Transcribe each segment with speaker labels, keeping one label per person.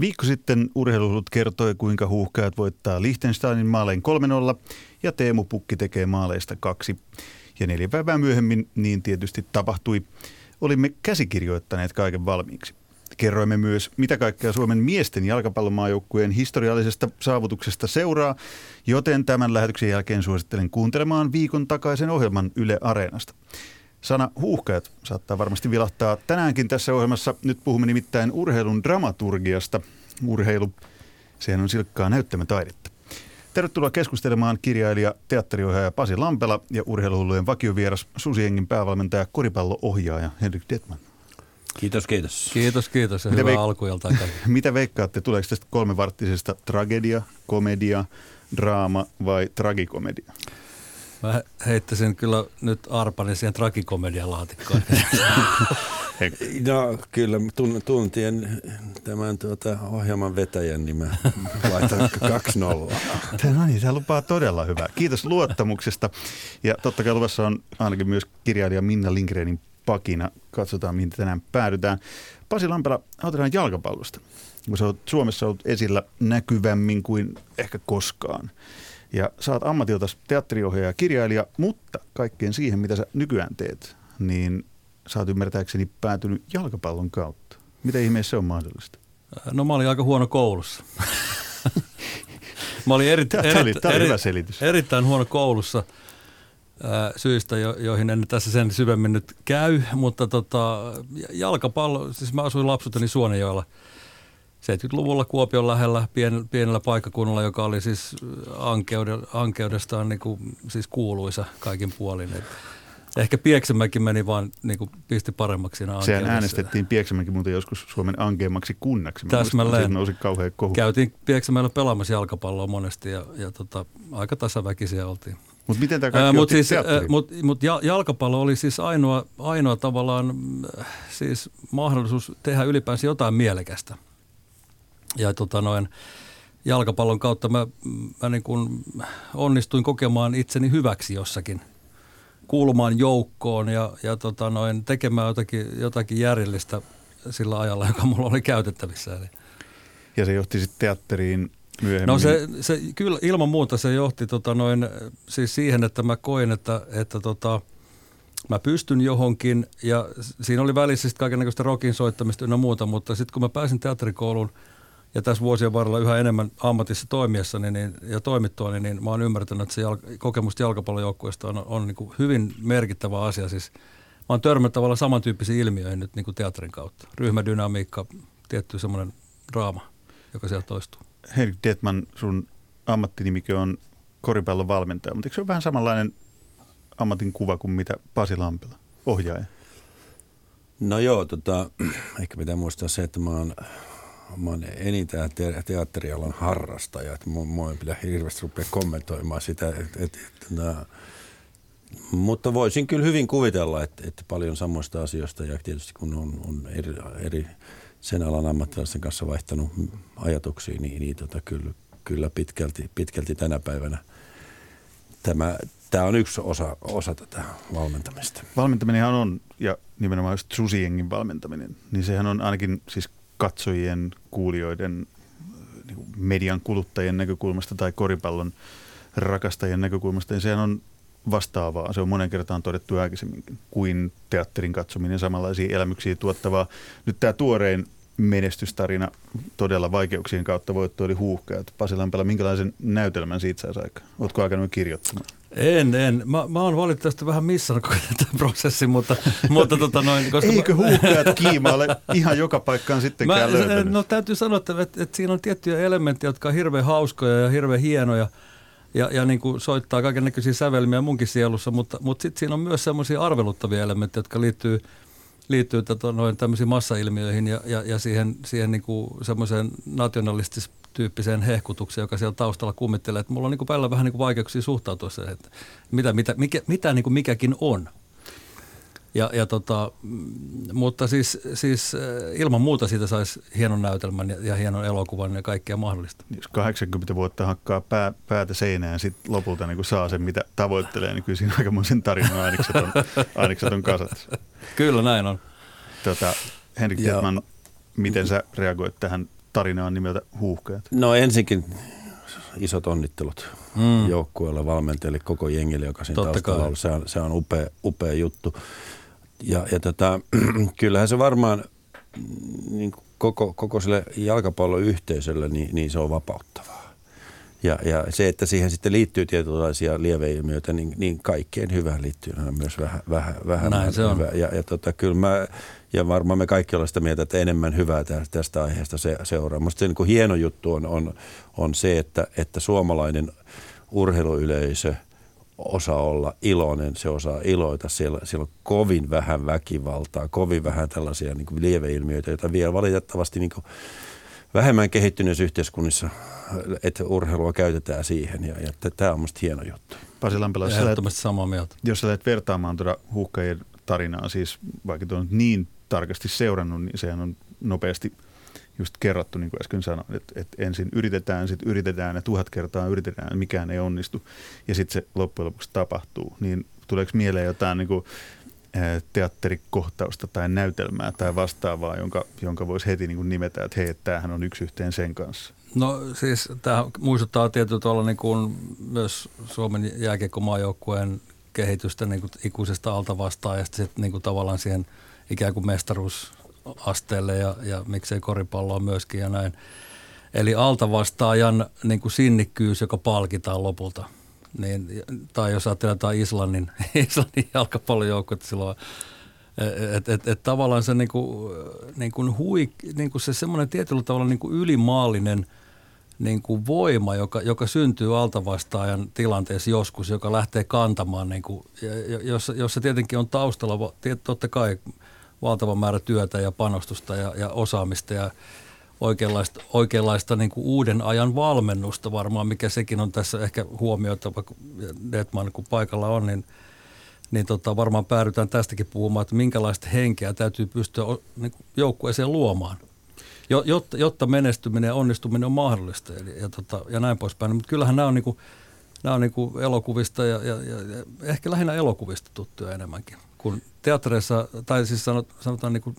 Speaker 1: Viikko sitten urheiluhullut kertoi, kuinka huuhkajat voittaa Liechtensteinin maalein 3-0 ja Teemu Pukki tekee maaleista kaksi. Ja neljä päivää myöhemmin niin tietysti tapahtui. Olimme käsikirjoittaneet kaiken valmiiksi. Kerroimme myös, mitä kaikkea Suomen miesten jalkapallomaajoukkueen historiallisesta saavutuksesta seuraa, joten tämän lähetyksen jälkeen suosittelen kuuntelemaan viikon takaisen ohjelman Yle Areenasta. Sana huuhkajat saattaa varmasti vilahtaa tänäänkin tässä ohjelmassa. Nyt puhumme nimittäin urheilun dramaturgiasta. Urheilu, sehän on silkkaa näyttämötaidetta. Tervetuloa keskustelemaan kirjailija, teatteriohjaaja Pasi Lampela ja urheiluhullujen vakiovieras Susiengin päävalmentaja, koripalloohjaaja Henrik Detman.
Speaker 2: Kiitos, kiitos.
Speaker 3: Kiitos, kiitos ja Mitä hyvää veik- alkuilta
Speaker 1: Mitä veikkaatte, tuleeko tästä kolmevarttisesta tragedia, komedia, draama vai tragikomedia?
Speaker 3: Mä heittäisin kyllä nyt Arpanin siihen tragikomedian laatikkoon.
Speaker 2: no kyllä, tuntien tämän tuota, ohjelman vetäjän, niin mä laitan 2-0.
Speaker 1: No niin, se lupaa todella hyvää. Kiitos luottamuksesta. Ja totta kai luvassa on ainakin myös kirjailija Minna Lindgrenin pakina. Katsotaan, mihin tänään päädytään. Pasi Lampela, aloitetaan jalkapallosta. Kun sä oot Suomessa ollut esillä näkyvämmin kuin ehkä koskaan. Ja sä oot ammatilta teatteriohjaaja ja kirjailija, mutta kaikkeen siihen, mitä sä nykyään teet, niin sä oot ymmärtääkseni päätynyt jalkapallon kautta. Mitä ihmeessä se on mahdollista?
Speaker 3: No mä olin aika huono koulussa. mä olin eri,
Speaker 1: tämä eri, oli, tämä eri, hyvä selitys.
Speaker 3: erittäin huono koulussa syistä, jo, joihin en tässä sen syvemmin nyt käy, mutta tota, jalkapallo, siis mä asuin lapsuuteni Suonenjoella – 70-luvulla Kuopion lähellä pien, pienellä paikkakunnalla, joka oli siis ankeude, ankeudestaan niin kuin, siis kuuluisa kaikin puolin. Et ehkä Pieksämäki meni vaan niin kuin, pisti paremmaksi siinä
Speaker 1: Sehän äänestettiin Pieksämäki muuten joskus Suomen ankeimmaksi kunnaksi.
Speaker 3: Täsmälleen.
Speaker 1: nousi kauhean kohu.
Speaker 3: Käytiin Pieksämäellä pelaamassa jalkapalloa monesti ja, ja tota, aika tasaväkisiä oltiin.
Speaker 1: Mutta miten tämä kaikki
Speaker 3: mut siis, mut, mut jalkapallo oli siis ainoa, ainoa tavallaan siis mahdollisuus tehdä ylipäänsä jotain mielekästä – ja tota noin, jalkapallon kautta mä, mä niin kuin onnistuin kokemaan itseni hyväksi jossakin kuulumaan joukkoon ja, ja tota noin, tekemään jotakin, jotakin järjellistä sillä ajalla, joka mulla oli käytettävissä. Eli.
Speaker 1: Ja se johti sitten teatteriin myöhemmin?
Speaker 3: No se, se, kyllä ilman muuta se johti tota noin, siis siihen, että mä koin, että, että tota, mä pystyn johonkin ja siinä oli välissä sitten kaikenlaista rockin soittamista ja muuta, mutta sitten kun mä pääsin teatterikouluun – ja tässä vuosien varrella yhä enemmän ammatissa toimiessa niin, niin, ja toimittua, niin, niin mä oon ymmärtänyt, että se jalka, kokemus jalkapallojoukkueesta on, on niin kuin hyvin merkittävä asia. Siis mä oon törmännyt tavallaan samantyyppisiin ilmiöihin nyt niin kuin teatterin kautta. Ryhmädynamiikka, tietty semmoinen draama, joka siellä toistuu.
Speaker 1: Henrik Detman, sun ammattinimikö on koripallon valmentaja, mutta eikö se ole vähän samanlainen ammatin kuva kuin mitä Pasi Lampela, ohjaaja?
Speaker 2: No joo, tota, ehkä pitää muistaa se, että mä oon mä oon enintään te- teatterialan harrastaja, että mua, mua ei pidä hirveästi rupea kommentoimaan sitä. Et, et, et, na, mutta voisin kyllä hyvin kuvitella, että, että paljon samoista asioista ja tietysti kun on, on eri, eri sen alan ammattilaisten kanssa vaihtanut ajatuksia, niin, niin tota, kyllä, kyllä pitkälti, pitkälti tänä päivänä tämä, tämä on yksi osa, osa tätä valmentamista.
Speaker 1: Valmentaminenhan on, ja nimenomaan just Susiengin valmentaminen, niin sehän on ainakin siis katsojien, kuulijoiden, niin median kuluttajien näkökulmasta tai koripallon rakastajien näkökulmasta, niin sehän on vastaavaa. Se on monen kertaan todettu aikaisemminkin kuin teatterin katsominen samanlaisia elämyksiä tuottavaa. Nyt tämä tuorein menestystarina todella vaikeuksien kautta voitto oli huuhkajat. Pasi Lampela, minkälaisen näytelmän siitä saisi aikaa? Oletko aikana kirjoittamaan?
Speaker 3: En, en. Mä, mä oon valitettavasti vähän missannut tämän prosessin, mutta, mutta tota noin.
Speaker 1: Koska Eikö huuhkajat kiimaalle ihan joka paikkaan sittenkään mä, löytänyt?
Speaker 3: No täytyy sanoa, että, että, että siinä on tiettyjä elementtejä, jotka on hirveän hauskoja ja hirveän hienoja ja, ja niin kuin soittaa kaiken näköisiä sävelmiä munkin sielussa, mutta, mutta sitten siinä on myös semmoisia arveluttavia elementtejä, jotka liittyy – liittyy tota, noin tämmöisiin massailmiöihin ja, ja, ja siihen, siihen niin kuin semmoiseen nationalististyyppiseen hehkutukseen, joka siellä taustalla kummittelee. Että mulla on niin välillä vähän niin vaikeuksia suhtautua siihen, että mitä, mitä, mikä, mitä niin kuin mikäkin on. Ja, ja tota, mutta siis, siis eh, ilman muuta siitä saisi hienon näytelmän ja, ja hienon elokuvan ja kaikkea mahdollista.
Speaker 1: Jos 80 vuotta hakkaa pää, päätä seinään ja sitten lopulta niin saa sen, mitä tavoittelee, niin kyllä siinä aikamoisen tarinan ainikset on, ainikset on
Speaker 3: Kyllä näin on.
Speaker 1: Tota, Henrik Tietman, miten sä reagoit tähän tarinaan nimeltä Huuhkajat?
Speaker 2: No ensinnäkin isot onnittelut mm. joukkueelle, valmentajille, koko jengille, joka siinä Totta taustalla on. Se on, se on upea, upea juttu. Ja, ja tota, kyllähän se varmaan niin koko, koko sille jalkapalloyhteisölle, niin, niin se on vapauttavaa. Ja, ja se, että siihen sitten liittyy tietynlaisia lieveilmiöitä, niin, niin kaikkeen hyvään liittyy myös vähän, vähän, vähän
Speaker 3: Näin se on. Hyvä.
Speaker 2: Ja, ja tota, kyllä mä, ja varmaan me kaikki ollaan sitä mieltä, että enemmän hyvää tästä aiheesta se, seuraa. Minusta se niin kuin hieno juttu on, on, on se, että, että suomalainen urheiluyleisö osaa olla iloinen, se osaa iloita. Siellä, siellä on kovin vähän väkivaltaa, kovin vähän tällaisia niin kuin lieveilmiöitä, joita vielä valitettavasti niin kuin vähemmän kehittyneissä yhteiskunnissa, että urheilua käytetään siihen. Ja, ja tämä on minusta hieno juttu.
Speaker 1: Pasi Lampila,
Speaker 3: Ehdottomasti samaa mieltä.
Speaker 1: Jos sä lähdet vertaamaan tuota huuhkajien tarinaa, siis vaikka tuon niin tarkasti seurannut, niin sehän on nopeasti just kerrottu, niin kuin äsken sanoin, että, että ensin yritetään, sitten yritetään ja tuhat kertaa yritetään, mikään ei onnistu ja sitten se loppujen lopuksi tapahtuu. Niin tuleeko mieleen jotain niin kuin, teatterikohtausta tai näytelmää tai vastaavaa, jonka, jonka voisi heti niin kuin nimetä, että hei, tämähän on yksi yhteen sen kanssa?
Speaker 3: No siis tämä muistuttaa tietyllä tavalla niin kuin myös Suomen jääkiekkomaajoukkueen kehitystä niin kuin ikuisesta altavastaajasta sitten niin kuin tavallaan siihen – ikään kuin mestaruusasteelle ja, ja miksei koripalloa myöskin ja näin. Eli altavastaajan niin kuin sinnikkyys, joka palkitaan lopulta. Niin, tai jos ajatellaan Islannin, Islannin jalkapallojoukko, silloin että et, et tavallaan se, niinku, niinku hui, niinku se semmoinen tietyllä tavalla niinku ylimaallinen niinku voima, joka, joka syntyy altavastaajan tilanteessa joskus, joka lähtee kantamaan, niinku, jossa, jossa tietenkin on taustalla, totta kai valtava määrä työtä ja panostusta ja, ja osaamista ja oikeanlaista, oikeanlaista niin kuin uuden ajan valmennusta varmaan, mikä sekin on tässä ehkä huomioitava, kun Detman kun paikalla on, niin, niin tota, varmaan päädytään tästäkin puhumaan, että minkälaista henkeä täytyy pystyä niin joukkueeseen luomaan, jotta, jotta menestyminen ja onnistuminen on mahdollista Eli, ja, tota, ja näin poispäin. Mutta kyllähän nämä on, niin kuin, nämä on niin kuin elokuvista ja, ja, ja, ja ehkä lähinnä elokuvista tuttuja enemmänkin kun teattereissa, tai siis sanotaan niin kuin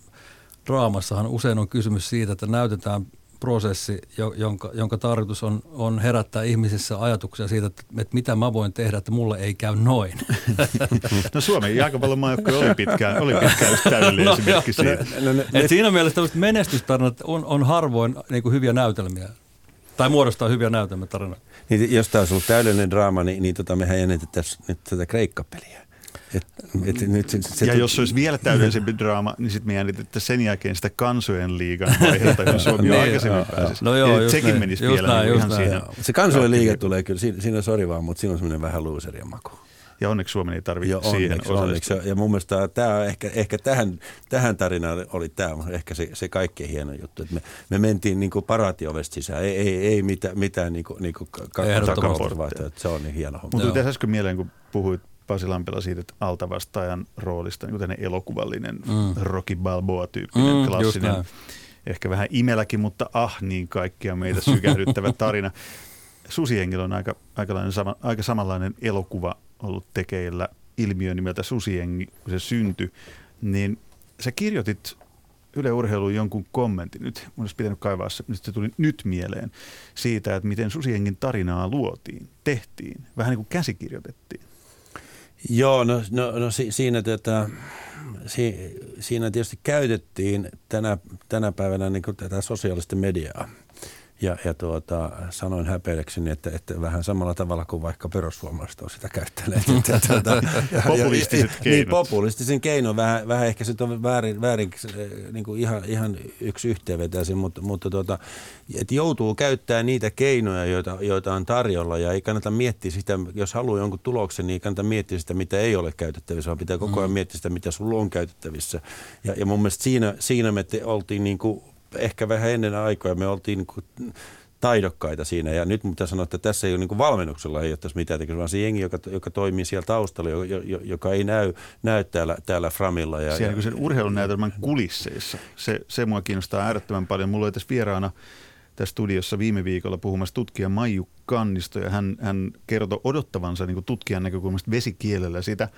Speaker 3: draamassahan usein on kysymys siitä, että näytetään prosessi, jonka, jonka tarkoitus on, on herättää ihmisissä ajatuksia siitä, että, että mitä mä voin tehdä, että mulle ei käy noin.
Speaker 1: No Suomen jääkäpallomaajoukko oli pitkään, oli pitkään just täydellinen no, esimerkki siitä. No, no, no,
Speaker 3: Et siinä mielessä tämmöiset menestystarinat on, on harvoin niin kuin hyviä näytelmiä. Tai muodostaa hyviä näytelmätarinoita.
Speaker 2: Niin, jos tämä olisi ollut täydellinen draama, niin, niin tota, mehän jännitettäisiin nyt tätä kreikkapeliä. Et,
Speaker 1: et nyt se, se, ja jos olisi vielä täydellisempi draama, niin sitten me jännitettäisiin sen jälkeen sitä kansojen liigan vaihetta, jos Suomi jo niin, aikaisemmin pääsisi. No joo, sekin näin, menisi just vielä näin, niin ihan näin, siinä.
Speaker 2: Se kansojen liiga tulee kyllä, siinä, siinä sori vaan, mutta siinä on semmoinen vähän loserien maku.
Speaker 1: Ja onneksi Suomi ei tarvitse siihen onneksi,
Speaker 2: onneksi. Ja mun mielestä tämä ehkä, ehkä tähän, tähän tarinaan oli tämä ehkä se, se kaikkein hieno juttu. Että me, me mentiin niin kuin paraatiovesta sisään, ei, ei, ei mitään, mitään niin kuin, niin kuin takaporttia. Se on niin hieno homma.
Speaker 1: Mutta tuli äsken mieleen, kun puhuit Pasi Lampila siitä, että altavastaajan roolista niin elokuvallinen mm. Rocky Balboa-tyyppinen mm, klassinen, ehkä vähän imeläkin, mutta ah niin kaikkia meitä sykähdyttävä tarina. Susiengillä on aika, aika, sama, aika samanlainen elokuva ollut tekeillä ilmiö nimeltä Susiengi, kun se syntyi, niin sä kirjoitit Yle Urheiluun jonkun kommentin, nyt mun olisi pitänyt kaivaa se, nyt se tuli nyt mieleen, siitä, että miten Susiengin tarinaa luotiin, tehtiin, vähän niin kuin käsikirjoitettiin.
Speaker 2: Joo, no, no, no si, siinä, tätä, si, siinä tietysti käytettiin tänä, tänä päivänä niin tätä sosiaalista mediaa – ja, ja tuota, sanoin häpeilekseni, että, että vähän samalla tavalla kuin vaikka perussuomalaiset on sitä käyttäneet. että, tuota,
Speaker 1: Populistiset
Speaker 2: ja, keinot. Niin, populistisen keino. Vähän, vähän ehkä se on väärin, väärin niin kuin ihan, ihan yksi yhteenvetäisin, mutta, mutta tuota, että joutuu käyttämään niitä keinoja, joita, joita on tarjolla ja ei kannata miettiä sitä, jos haluaa jonkun tuloksen, niin ei kannata miettiä sitä, mitä ei ole käytettävissä, vaan pitää koko ajan mm. miettiä sitä, mitä sulla on käytettävissä. Ja, ja mun mielestä siinä, siinä me te, oltiin niin kuin ehkä vähän ennen aikoja me oltiin niin kuin taidokkaita siinä. Ja nyt mitä sanoa, että tässä ei ole niin valmennuksella ei ole tässä mitään tekemistä, vaan se jengi, joka, joka toimii siellä taustalla, joka, joka ei näy, näy täällä, täällä Framilla. Ja,
Speaker 1: siellä ja, sen urheilunäytelmän kulisseissa. Se, se mua kiinnostaa äärettömän paljon. Mulla oli tässä vieraana tässä studiossa viime viikolla puhumassa tutkija Maiju Kannisto, ja hän, hän kertoi odottavansa niin tutkijan näkökulmasta vesikielellä sitä,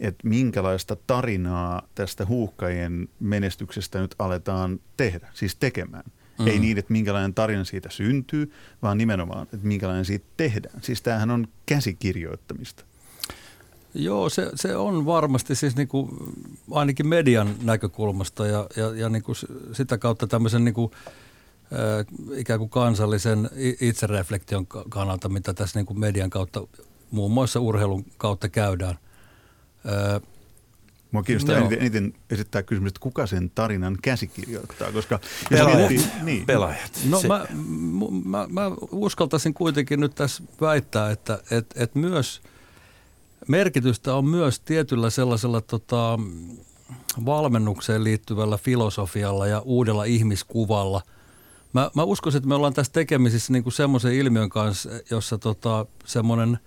Speaker 1: että minkälaista tarinaa tästä huuhkajien menestyksestä nyt aletaan tehdä, siis tekemään. Mm. Ei niin, että minkälainen tarina siitä syntyy, vaan nimenomaan, että minkälainen siitä tehdään. Siis tämähän on käsikirjoittamista.
Speaker 3: Joo, se, se on varmasti siis niin kuin, ainakin median näkökulmasta ja, ja, ja niin kuin sitä kautta tämmöisen niin kuin, äh, ikään kuin kansallisen itsereflektion kannalta, mitä tässä niin kuin median kautta, muun muassa urheilun kautta käydään.
Speaker 1: Äh, Mua kiinnostaa eniten, eniten esittää kysymys, että kuka sen tarinan käsikirjoittaa, koska...
Speaker 2: Pelaajat. Niin. Pelaajat.
Speaker 3: No se. mä, mä, mä uskaltaisin kuitenkin nyt tässä väittää, että et, et myös merkitystä on myös tietyllä sellaisella tota, valmennukseen liittyvällä filosofialla ja uudella ihmiskuvalla. Mä, mä uskoisin, että me ollaan tässä tekemisissä niin semmoisen ilmiön kanssa, jossa tota, semmoinen –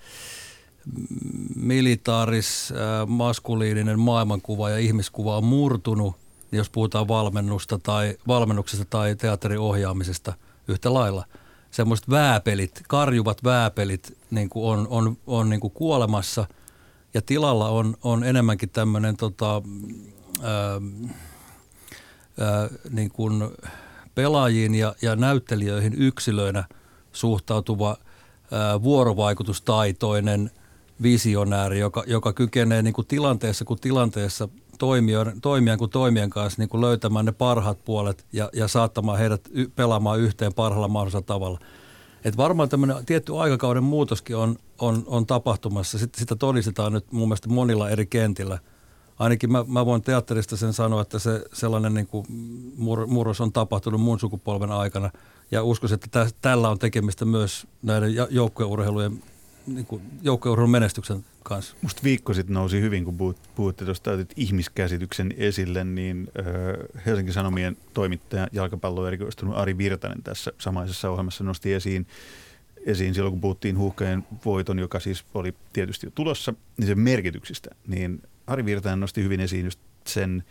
Speaker 3: militaaris, äh, maskuliininen maailmankuva ja ihmiskuva on murtunut, jos puhutaan valmennusta tai, valmennuksesta tai teatterin ohjaamisesta yhtä lailla. Semmoiset vääpelit, karjuvat vääpelit niin kuin on, on, on niin kuin kuolemassa ja tilalla on, on enemmänkin tämmöinen tota, ää, ää, niin kuin pelaajiin ja, ja näyttelijöihin yksilöinä suhtautuva ää, vuorovaikutustaitoinen – visionääri, joka, joka kykenee niin kuin tilanteessa kuin tilanteessa toimijan, toimijan kuin toimijan kanssa niin kuin löytämään ne parhaat puolet ja, ja saattamaan heidät y, pelaamaan yhteen parhaalla mahdollisella tavalla. Et varmaan tämmöinen tietty aikakauden muutoskin on, on, on tapahtumassa. Sitten sitä todistetaan nyt mun mielestä monilla eri kentillä. Ainakin mä, mä voin teatterista sen sanoa, että se sellainen niin kuin mur, murros on tapahtunut mun sukupolven aikana. Ja uskoisin, että tä, tällä on tekemistä myös näiden joukkueurheilujen niin joukkueurheilun menestyksen kanssa.
Speaker 1: Musta viikko sitten nousi hyvin, kun puhutte tuosta ihmiskäsityksen esille, niin äh, Helsingin Sanomien toimittaja jalkapallo erikoistunut Ari Virtanen tässä samaisessa ohjelmassa nosti esiin, esiin silloin, kun puhuttiin huuhkeen voiton, joka siis oli tietysti jo tulossa, niin sen merkityksistä. Niin Ari Virtanen nosti hyvin esiin just sen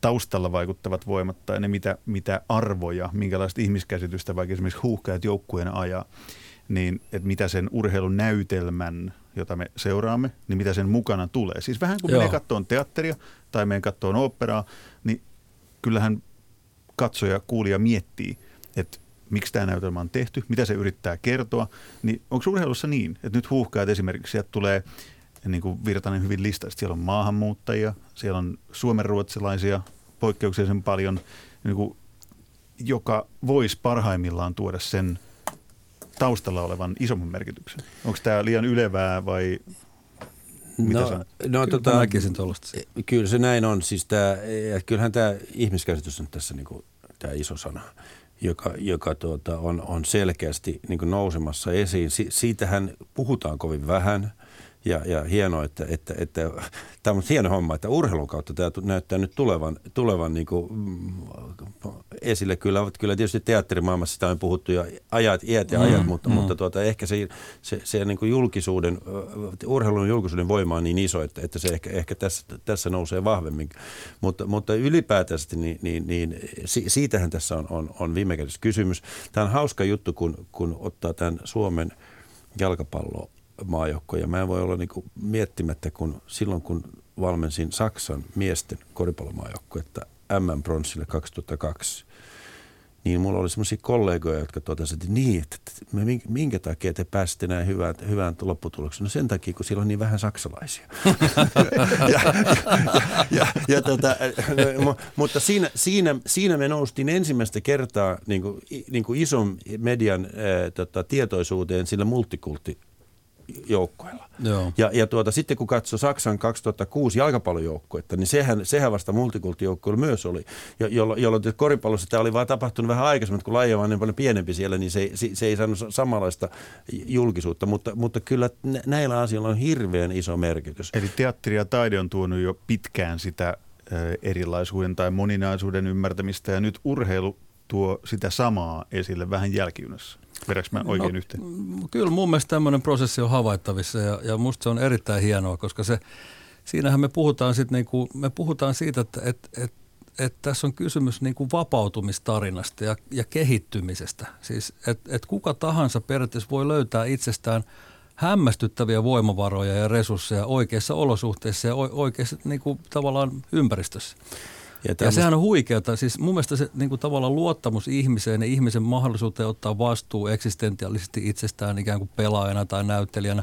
Speaker 1: taustalla vaikuttavat voimat tai ne mitä, mitä arvoja, minkälaista ihmiskäsitystä vaikka esimerkiksi huuhkajat joukkueena ajaa niin että mitä sen urheilun näytelmän, jota me seuraamme, niin mitä sen mukana tulee. Siis vähän kuin me katsoon teatteria tai meidän katsoon oopperaa, niin kyllähän katsoja, kuulija miettii, että miksi tämä näytelmä on tehty, mitä se yrittää kertoa, niin onko urheilussa niin, että nyt huuhkaat esimerkiksi, sieltä tulee, niin kuin Virtanen hyvin lista, siellä on maahanmuuttajia, siellä on suomenruotsalaisia, poikkeuksellisen paljon, niin kuin, joka voisi parhaimmillaan tuoda sen taustalla olevan isomman merkityksen? Onko tämä liian ylevää vai mitä
Speaker 2: no, no tota, näkisin tuollaista. Kyllä se näin on. Siis tää, kyllähän tämä ihmiskäsitys on tässä niinku, tämä iso sana, joka, joka tuota, on, on selkeästi niinku nousemassa esiin. Si, siitähän puhutaan kovin vähän – ja, ja hienoa, että, että, että tämä on hieno homma, että urheilun kautta tämä näyttää nyt tulevan, tulevan niin kuin, mm, esille. Kyllä, kyllä tietysti teatterimaailmassa sitä on puhuttu jo ajat, iät ja ajat, mm, mutta, mm. mutta tuota, ehkä se, se, se niin kuin julkisuuden, urheilun julkisuuden voima on niin iso, että, että se ehkä, ehkä tässä, tässä nousee vahvemmin. Mutta, mutta ylipäätänsä niin, niin, niin siitähän tässä on, on, on viime kädessä kysymys. Tämä on hauska juttu, kun, kun ottaa tämän Suomen jalkapallo maajoukkoja. Mä en voi olla niinku miettimättä, kun silloin kun valmensin Saksan miesten koripallomaajoukkoetta M-bronssille 2002, niin mulla oli semmoisia kollegoja, jotka totesivat, että niin, että minkä takia te pääsitte näin hyvään, hyvään lopputulokseen? No sen takia, kun siellä on niin vähän saksalaisia. ja, ja, ja, ja tota, mutta siinä, siinä, siinä me noustiin ensimmäistä kertaa niin kuin, niin kuin ison median ää, tota, tietoisuuteen sillä multikultti joukkoilla. Joo. Ja, ja tuota, sitten kun katsoi Saksan 2006 jalkapallojoukkuetta, niin sehän, sehän vasta multikulttijoukkoilla myös oli, jo, jolloin, jolloin koripallossa tämä oli vaan tapahtunut vähän aikaisemmin, kun laji on niin paljon pienempi siellä, niin se, se, se ei saanut samanlaista julkisuutta, mutta, mutta kyllä näillä asioilla on hirveän iso merkitys.
Speaker 1: Eli teatteri ja taide on tuonut jo pitkään sitä erilaisuuden tai moninaisuuden ymmärtämistä ja nyt urheilu tuo sitä samaa esille vähän jälkijunassa. Vedänkö mä oikein no, yhteen?
Speaker 3: Kyllä mun mielestä tämmöinen prosessi on havaittavissa ja, ja musta se on erittäin hienoa, koska se, siinähän me puhutaan, sit niinku, me puhutaan siitä, että et, et, et tässä on kysymys niinku vapautumistarinasta ja, ja kehittymisestä. Siis että et kuka tahansa periaatteessa voi löytää itsestään hämmästyttäviä voimavaroja ja resursseja oikeissa olosuhteissa ja oikeassa niinku, tavallaan ympäristössä. Ja, ja sehän on huikeata. Siis mun mielestä se niin kuin tavallaan luottamus ihmiseen ja ihmisen mahdollisuuteen ottaa vastuu eksistentiaalisesti itsestään ikään kuin pelaajana tai näyttelijänä,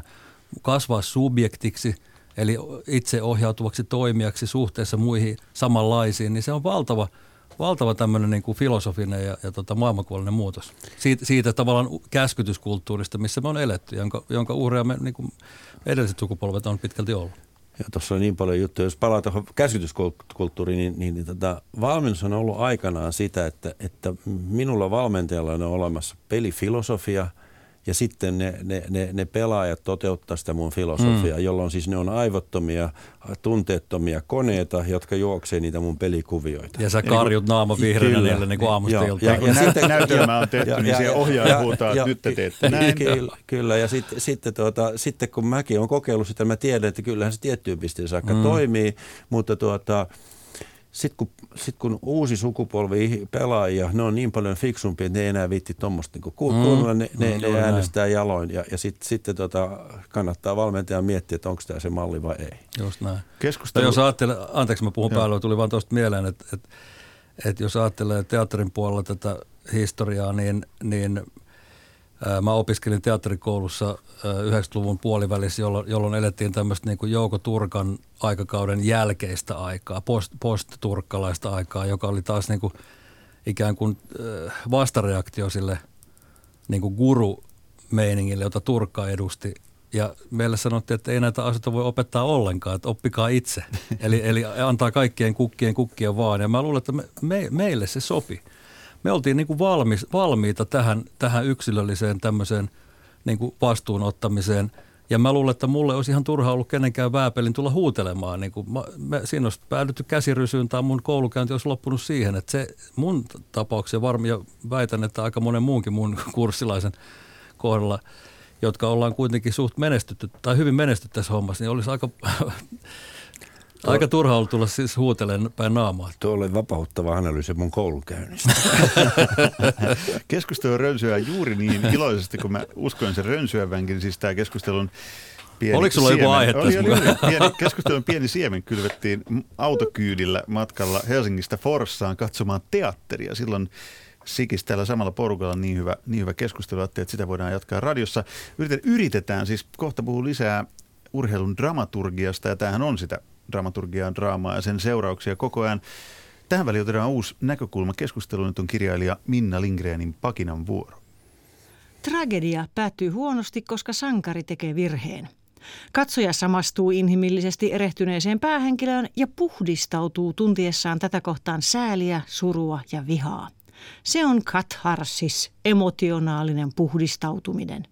Speaker 3: kasvaa subjektiksi, eli itse ohjautuvaksi toimijaksi suhteessa muihin samanlaisiin, niin se on valtava, valtava tämmöinen niin kuin filosofinen ja, ja tota maailmankuolinen muutos. Siitä, siitä tavallaan käskytyskulttuurista, missä me on eletty, jonka, jonka uhreja me niin kuin edelliset sukupolvet on pitkälti ollut.
Speaker 2: Ja tuossa on niin paljon juttuja. Jos palaa tuohon käsityskulttuuriin, niin, niin, niin tota, valmennus on ollut aikanaan sitä, että, että minulla valmentajalla on olemassa pelifilosofia – ja sitten ne, ne, ne, ne pelaajat toteuttaa sitä mun filosofiaa, mm. jolloin siis ne on aivottomia, tunteettomia koneita, jotka juoksee niitä mun pelikuvioita.
Speaker 3: Ja sä karjut naama vihreänä niille niin kuin aamusta ja,
Speaker 1: ja, ja, sitten näytelmä on tehty, ja, niin siellä ohjaaja huutaa, että nyt te teette näin.
Speaker 2: Kyllä, kyllä. ja sitten, sitten, tuota, sitten kun mäkin olen kokeillut sitä, mä tiedän, että kyllähän se tiettyyn pisteeseen saakka mm. toimii, mutta tuota, sitten kun, sit kun uusi sukupolvi pelaajia, ne on niin paljon fiksumpia, että ne ei enää viitti tuommoista niin kuunnella, mm. ne, ne, mm, ne äänestää näin. jaloin ja, ja sitten sit, tota, kannattaa valmentajan miettiä, että onko tämä se malli vai ei.
Speaker 3: Just näin. Keskustelu... jos ajattelee, anteeksi mä puhun Joo. päälle, tuli vaan tuosta mieleen, että, että, että jos ajattelee teatterin puolella tätä historiaa, niin, niin – Mä opiskelin teatterikoulussa 90-luvun puolivälissä, jolloin, elettiin tämmöistä niin Jouko Turkan aikakauden jälkeistä aikaa, post, post-turkkalaista aikaa, joka oli taas niin kuin ikään kuin vastareaktio sille niin kuin guru-meiningille, jota Turkka edusti. Ja meille sanottiin, että ei näitä asioita voi opettaa ollenkaan, että oppikaa itse. Eli, eli antaa kaikkien kukkien kukkia vaan. Ja mä luulen, että me, me, meille se sopi me oltiin niin kuin valmis, valmiita tähän, tähän yksilölliseen tämmöiseen niin kuin vastuunottamiseen. Ja mä luulen, että mulle olisi ihan turha ollut kenenkään vääpelin tulla huutelemaan. Niin kuin mä, mä, siinä olisi päädytty käsirysyyn tai mun koulukäynti olisi loppunut siihen. Että se mun tapauksia varmaan, ja väitän, että aika monen muunkin mun kurssilaisen kohdalla, jotka ollaan kuitenkin suht menestytty tai hyvin menestytty tässä hommassa, niin olisi aika Aika turha ollut tulla siis huutelen päin naamaa.
Speaker 2: Tuo oli vapauttava analyysi mun koulunkäynnistä.
Speaker 1: Keskustelu rönsyää juuri niin iloisesti, kun mä uskoin sen rönsyävänkin. Siis tämä keskustelun
Speaker 3: pieni Oliko sulla
Speaker 1: siemen.
Speaker 3: joku aihe tässä
Speaker 1: oli, oli, pieni, Keskustelun pieni siemen kylvettiin autokyydillä matkalla Helsingistä Forssaan katsomaan teatteria. Silloin Sikis täällä samalla porukalla niin hyvä, niin hyvä keskustelu, että sitä voidaan jatkaa radiossa. Yritetään, yritetään siis kohta puhua lisää urheilun dramaturgiasta ja tämähän on sitä dramaturgiaa, draamaa ja sen seurauksia koko ajan. Tähän väliin otetaan uusi näkökulma. Keskustelu nyt on kirjailija Minna Lindgrenin Pakinan vuoro.
Speaker 4: Tragedia päättyy huonosti, koska sankari tekee virheen. Katsoja samastuu inhimillisesti erehtyneeseen päähenkilöön ja puhdistautuu tuntiessaan tätä kohtaan sääliä, surua ja vihaa. Se on katharsis, emotionaalinen puhdistautuminen.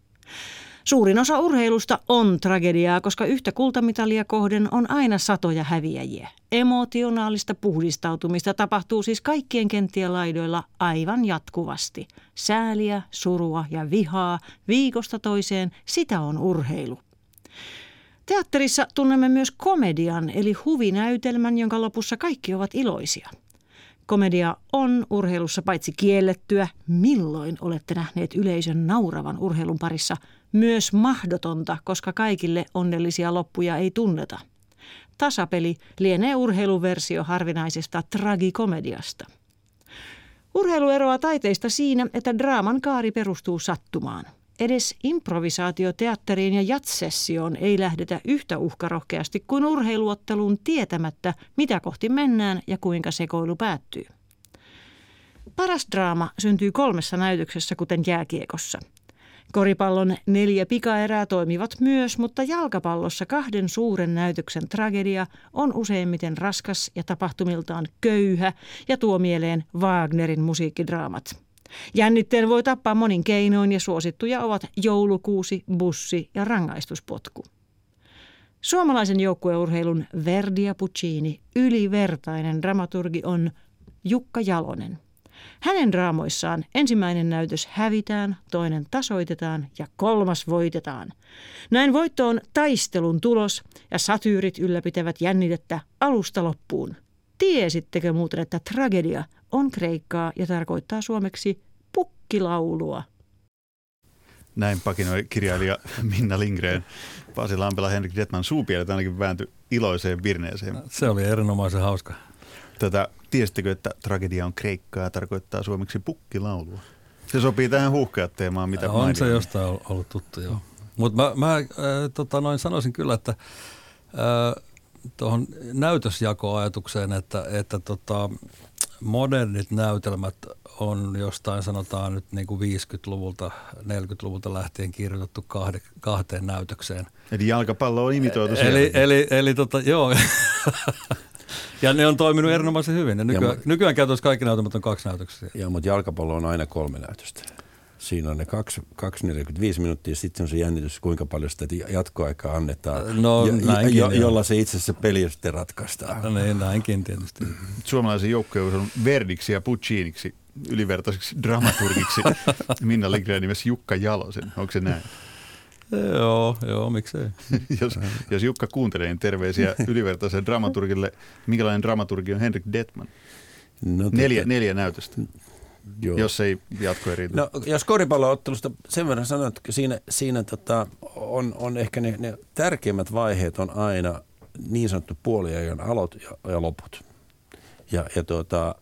Speaker 4: Suurin osa urheilusta on tragediaa, koska yhtä kultamitalia kohden on aina satoja häviäjiä. Emotionaalista puhdistautumista tapahtuu siis kaikkien kenttien laidoilla aivan jatkuvasti. Sääliä, surua ja vihaa viikosta toiseen, sitä on urheilu. Teatterissa tunnemme myös komedian eli huvinäytelmän, jonka lopussa kaikki ovat iloisia. Komedia on urheilussa paitsi kiellettyä, milloin olette nähneet yleisön nauravan urheilun parissa, myös mahdotonta, koska kaikille onnellisia loppuja ei tunneta. Tasapeli lienee urheiluversio harvinaisesta tragikomediasta. Urheilu eroaa taiteista siinä, että draaman kaari perustuu sattumaan. Edes improvisaatioteatteriin ja jatsessioon ei lähdetä yhtä uhkarohkeasti kuin urheiluottelun tietämättä, mitä kohti mennään ja kuinka sekoilu päättyy. Paras draama syntyy kolmessa näytöksessä, kuten jääkiekossa – Koripallon neljä pikaerää toimivat myös, mutta jalkapallossa kahden suuren näytöksen tragedia on useimmiten raskas ja tapahtumiltaan köyhä ja tuo mieleen Wagnerin musiikkidraamat. Jännitteen voi tappaa monin keinoin ja suosittuja ovat joulukuusi, bussi ja rangaistuspotku. Suomalaisen joukkueurheilun Verdia Puccini ylivertainen dramaturgi on Jukka Jalonen – hänen draamoissaan ensimmäinen näytös hävitään, toinen tasoitetaan ja kolmas voitetaan. Näin voitto on taistelun tulos ja satyyrit ylläpitävät jännitettä alusta loppuun. Tiesittekö muuten, että tragedia on kreikkaa ja tarkoittaa suomeksi pukkilaulua?
Speaker 1: Näin pakinoi kirjailija Minna Lindgren. Pasi Lampela, Henrik Detman suupielet ainakin vääntyi iloiseen virneeseen.
Speaker 3: Se oli erinomaisen hauska.
Speaker 1: Tätä, tiesittekö, että tragedia on kreikkaa tarkoittaa suomeksi pukkilaulua? Se sopii tähän huuhkeat teemaan, mitä
Speaker 3: On
Speaker 1: mainitsin.
Speaker 3: se jostain ollut tuttu, joo. Mutta mä, mä äh, tota, noin sanoisin kyllä, että äh, tuohon näytösjakoajatukseen, että, että tota, modernit näytelmät on jostain sanotaan nyt niin kuin 50-luvulta, 40-luvulta lähtien kirjoitettu kahde, kahteen näytökseen.
Speaker 1: Eli jalkapallo on imitoitu
Speaker 3: Eli,
Speaker 1: siellä.
Speaker 3: eli, eli tota, joo. ja ne on toiminut erinomaisen hyvin. Ja nykyään,
Speaker 2: Ja
Speaker 3: nykyään käytössä kaikki näytelmät on kaksi näytöksiä.
Speaker 2: Joo, mutta jalkapallo on aina kolme näytöstä. Siinä on ne 2,45 minuuttia, sitten on se jännitys, kuinka paljon sitä jatkoaikaa annetaan,
Speaker 3: No,
Speaker 2: jo,
Speaker 3: näinkin,
Speaker 2: jo, jolla se itse asiassa peli sitten ratkaistaan.
Speaker 3: No niin, näinkin tietysti.
Speaker 1: Suomalaisen joukkueen on Verdiksi ja Pucciniksi ylivertaiseksi dramaturgiksi Minna Lindgren nimessä Jukka Jalosen. Onko se näin?
Speaker 3: joo, joo, miksei.
Speaker 1: jos, jos Jukka kuuntelee, niin terveisiä ylivertaiselle dramaturgille. Minkälainen dramaturgi on Henrik Detman?
Speaker 2: No,
Speaker 1: Neljä,
Speaker 2: tota,
Speaker 1: neljä näytöstä,
Speaker 2: joo.
Speaker 1: jos ei jatko ei riitä.
Speaker 2: No, jos koripalloottelusta sen verran sanon, että siinä, siinä tota, on, on ehkä ne, ne tärkeimmät vaiheet on aina niin sanottu puoliajan alot ja, ja loput. Ja, ja, tuota,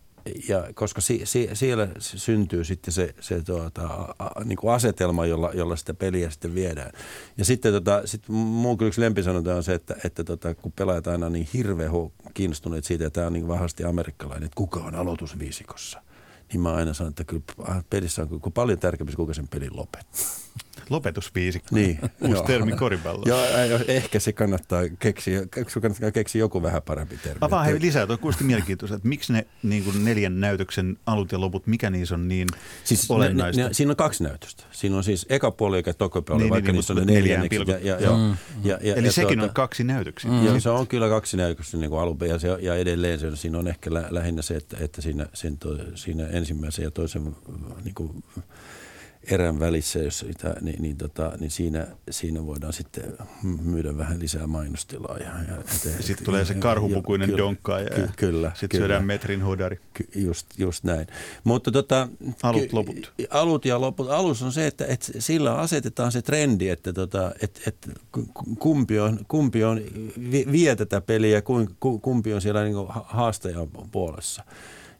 Speaker 2: ja koska si, si, siellä syntyy sitten se, se tuota, a, a, niin kuin asetelma, jolla, jolla sitä peliä sitten viedään. Ja sitten tota, sit mun kyllä yksi lempisanonta on se, että, että tota, kun pelaajat aina niin hirveän kiinnostuneet siitä, että tämä on niin vahvasti amerikkalainen, että kuka on aloitusviisikossa niin mä aina sanon, että kyllä pelissä on kyllä paljon tärkeämpi, kuka sen pelin lopettaa.
Speaker 1: Lopetusviisikko.
Speaker 2: Niin.
Speaker 1: Uusi termi koripallo.
Speaker 2: Joo, ehkä se kannattaa keksiä, kannattaa keksiä joku vähän parempi termi.
Speaker 1: Avaa hei lisää, tuo kuulosti mielenkiintoista, että miksi ne niin kuin neljän näytöksen alut ja loput, mikä niissä on niin
Speaker 2: Siis
Speaker 1: olennaista?
Speaker 2: ne, ne, siinä on kaksi näytöstä. Siinä on siis eka puoli eikä toka puoli,
Speaker 1: Niin,
Speaker 2: niin, vaikka
Speaker 1: niin,
Speaker 2: niissä on
Speaker 1: mutta
Speaker 2: ne
Speaker 1: neljään
Speaker 2: neljännekset. Ja, ja, ja,
Speaker 3: Mm.
Speaker 2: ja, ja,
Speaker 1: Eli
Speaker 2: ja,
Speaker 1: sekin
Speaker 2: tuota,
Speaker 1: on kaksi näytöksiä.
Speaker 2: Mm. Joo, se on kyllä kaksi näytöstä niin kuin alun ja, se, ja edelleen se, siinä on ehkä lä, lähinnä se, että, että siinä, siinä, to, siinä ensimmäisen ja toisen niin kuin erän välissä, jos sitä, niin, niin, tota, niin siinä, siinä voidaan sitten myydä vähän lisää mainostilaa. Ja, ja,
Speaker 1: Ja sitten tulee se karhupukuinen
Speaker 2: Kyllä,
Speaker 1: donkkaaja ja
Speaker 2: ky- kyllä,
Speaker 1: sitten
Speaker 2: kyllä.
Speaker 1: syödään metrin hodari.
Speaker 2: Ky- Just, just näin. Mutta tota,
Speaker 1: Alut,
Speaker 2: ky-
Speaker 1: loput.
Speaker 2: Alut ja loput. Alus on se, että, että sillä asetetaan se trendi, että, tota, että, että kumpi, on, kumpi on, vi- vie tätä peliä, kumpi on siellä niin haastajan puolessa.